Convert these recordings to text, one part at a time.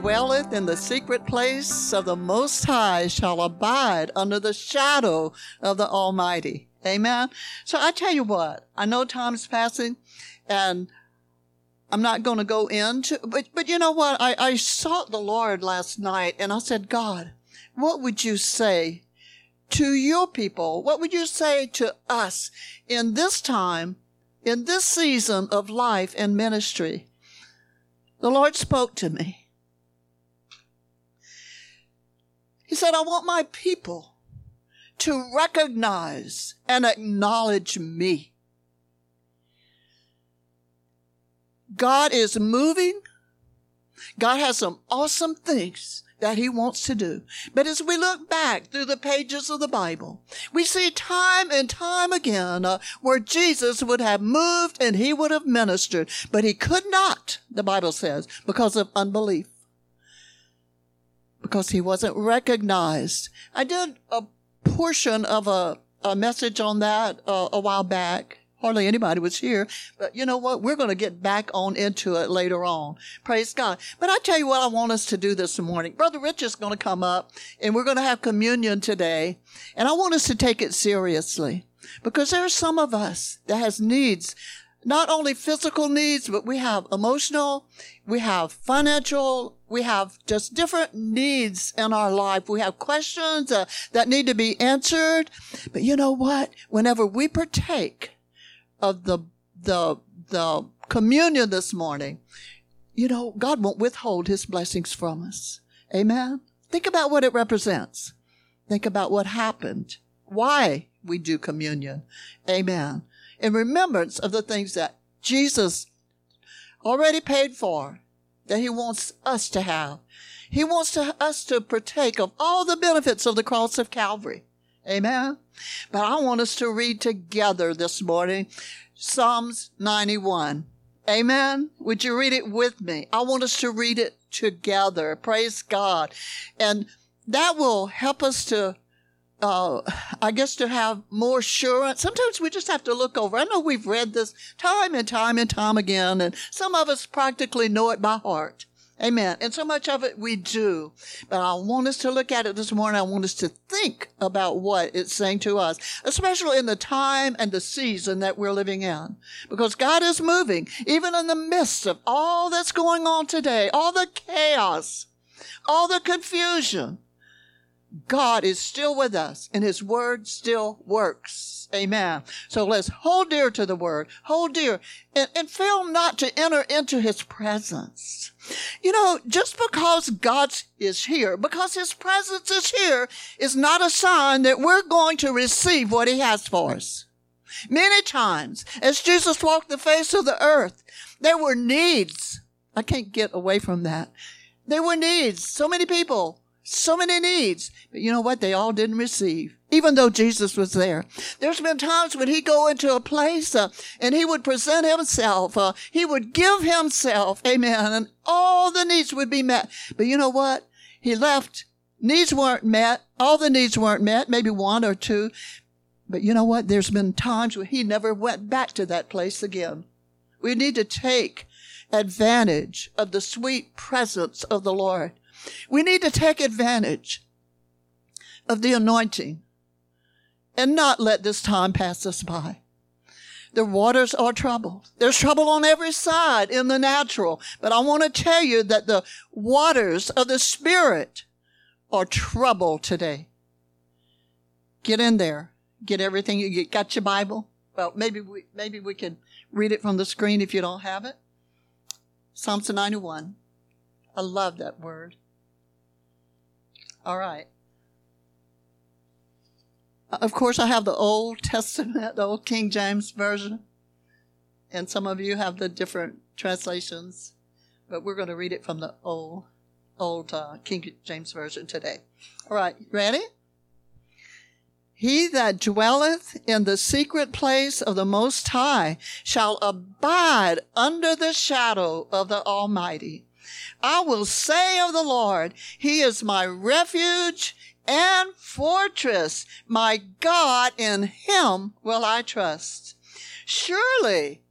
dwelleth in the secret place of the Most High shall abide under the shadow of the Almighty. Amen. So I tell you what, I know time's passing and I'm not going to go into, but, but you know what? I, I sought the Lord last night and I said, God, what would you say to your people? What would you say to us in this time, in this season of life and ministry? The Lord spoke to me. He said, I want my people to recognize and acknowledge me. God is moving. God has some awesome things that he wants to do. But as we look back through the pages of the Bible, we see time and time again uh, where Jesus would have moved and he would have ministered, but he could not, the Bible says, because of unbelief because he wasn't recognized. I did a portion of a, a message on that uh, a while back. Hardly anybody was here, but you know what? We're going to get back on into it later on. Praise God. But I tell you what I want us to do this morning. Brother Rich is going to come up and we're going to have communion today. And I want us to take it seriously because there are some of us that has needs not only physical needs, but we have emotional, we have financial, we have just different needs in our life. We have questions uh, that need to be answered. But you know what? Whenever we partake of the, the, the communion this morning, you know, God won't withhold his blessings from us. Amen. Think about what it represents. Think about what happened, why we do communion. Amen in remembrance of the things that Jesus already paid for, that he wants us to have. He wants to, us to partake of all the benefits of the cross of Calvary. Amen. But I want us to read together this morning Psalms 91. Amen. Would you read it with me? I want us to read it together. Praise God. And that will help us to uh, I guess to have more assurance. Sometimes we just have to look over. I know we've read this time and time and time again, and some of us practically know it by heart. Amen. And so much of it we do. But I want us to look at it this morning. I want us to think about what it's saying to us, especially in the time and the season that we're living in. Because God is moving, even in the midst of all that's going on today, all the chaos, all the confusion. God is still with us and his word still works. Amen. So let's hold dear to the word, hold dear and, and fail not to enter into his presence. You know, just because God is here, because his presence is here is not a sign that we're going to receive what he has for us. Many times as Jesus walked the face of the earth, there were needs. I can't get away from that. There were needs. So many people so many needs. But you know what? They all didn't receive, even though Jesus was there. There's been times when he'd go into a place uh, and he would present himself. Uh, he would give himself. Amen. And all the needs would be met. But you know what? He left. Needs weren't met. All the needs weren't met. Maybe one or two. But you know what? There's been times when he never went back to that place again. We need to take advantage of the sweet presence of the Lord. We need to take advantage of the anointing and not let this time pass us by. The waters are troubled. There's trouble on every side in the natural. But I want to tell you that the waters of the Spirit are troubled today. Get in there. Get everything you get. Got your Bible? Well, maybe we, maybe we can read it from the screen if you don't have it. Psalms 91. I love that word. All right. Of course, I have the Old Testament, the Old King James Version, and some of you have the different translations, but we're going to read it from the Old, Old uh, King James Version today. All right, ready? He that dwelleth in the secret place of the Most High shall abide under the shadow of the Almighty. I will say of the Lord, He is my refuge and fortress. My God, in Him will I trust. Surely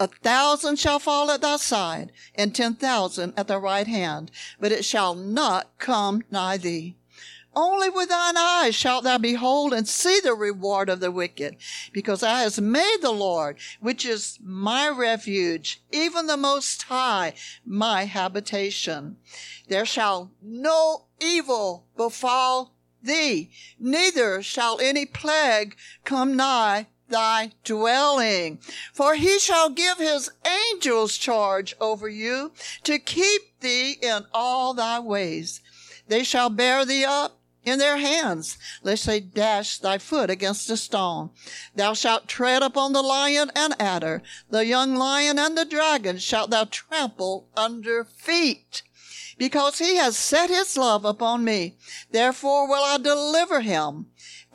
A thousand shall fall at thy side, and ten thousand at thy right hand, but it shall not come nigh thee. Only with thine eyes shalt thou behold and see the reward of the wicked, because I hast made the Lord, which is my refuge, even the Most High, my habitation. There shall no evil befall thee, neither shall any plague come nigh thy dwelling. For he shall give his angels charge over you to keep thee in all thy ways. They shall bear thee up in their hands, lest they dash thy foot against a stone. Thou shalt tread upon the lion and adder, the young lion and the dragon shalt thou trample under feet because he has set his love upon me. Therefore will I deliver him.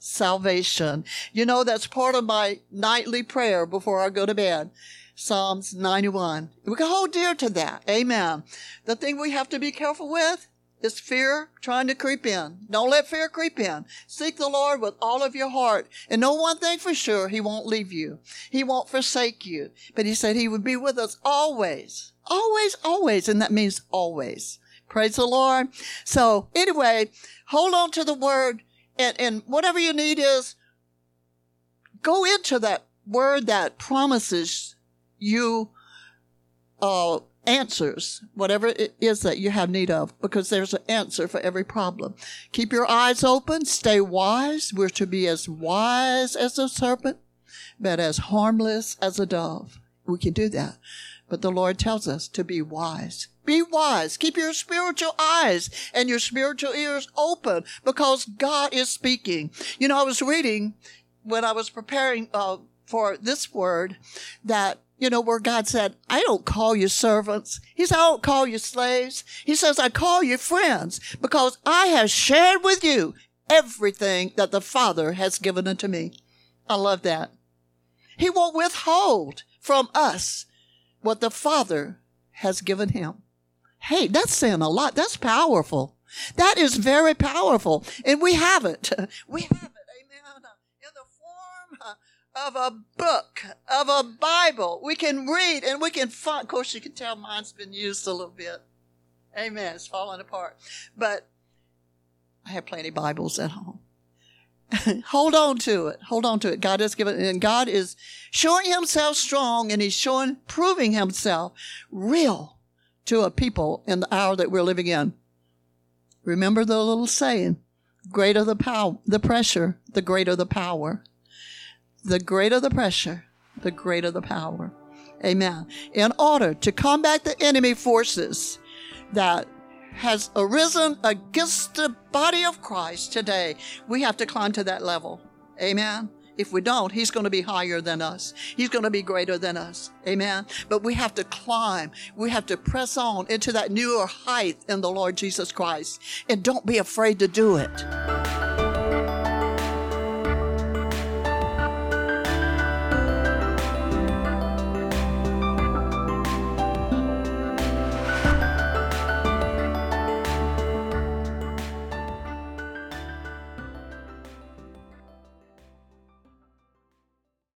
salvation. You know, that's part of my nightly prayer before I go to bed. Psalms 91. We can hold dear to that. Amen. The thing we have to be careful with is fear trying to creep in. Don't let fear creep in. Seek the Lord with all of your heart. And know one thing for sure, He won't leave you. He won't forsake you. But He said He would be with us always. Always, always. And that means always. Praise the Lord. So anyway, hold on to the word and, and whatever you need is go into that word that promises you uh, answers, whatever it is that you have need of, because there's an answer for every problem. Keep your eyes open, stay wise. We're to be as wise as a serpent, but as harmless as a dove. We can do that. But the Lord tells us to be wise. Be wise. Keep your spiritual eyes and your spiritual ears open because God is speaking. You know, I was reading when I was preparing uh, for this word that you know, where God said, I don't call you servants. He said, I don't call you slaves. He says, I call you friends because I have shared with you everything that the Father has given unto me. I love that. He won't withhold from us what the Father has given him. Hey, that's saying a lot. That's powerful. That is very powerful. And we have it. We have it Amen. Uh, in the form uh, of a book, of a Bible. We can read and we can find, of course, you can tell mine's been used a little bit. Amen. It's falling apart. But I have plenty of Bibles at home. Hold on to it. Hold on to it. God has given, and God is showing himself strong and he's showing, proving himself real to a people in the hour that we're living in. Remember the little saying, greater the power, the pressure, the greater the power the greater the pressure, the greater the power. Amen. In order to combat the enemy forces that has arisen against the body of Christ today, we have to climb to that level. Amen. If we don't, he's going to be higher than us. He's going to be greater than us. Amen. But we have to climb. We have to press on into that newer height in the Lord Jesus Christ. And don't be afraid to do it.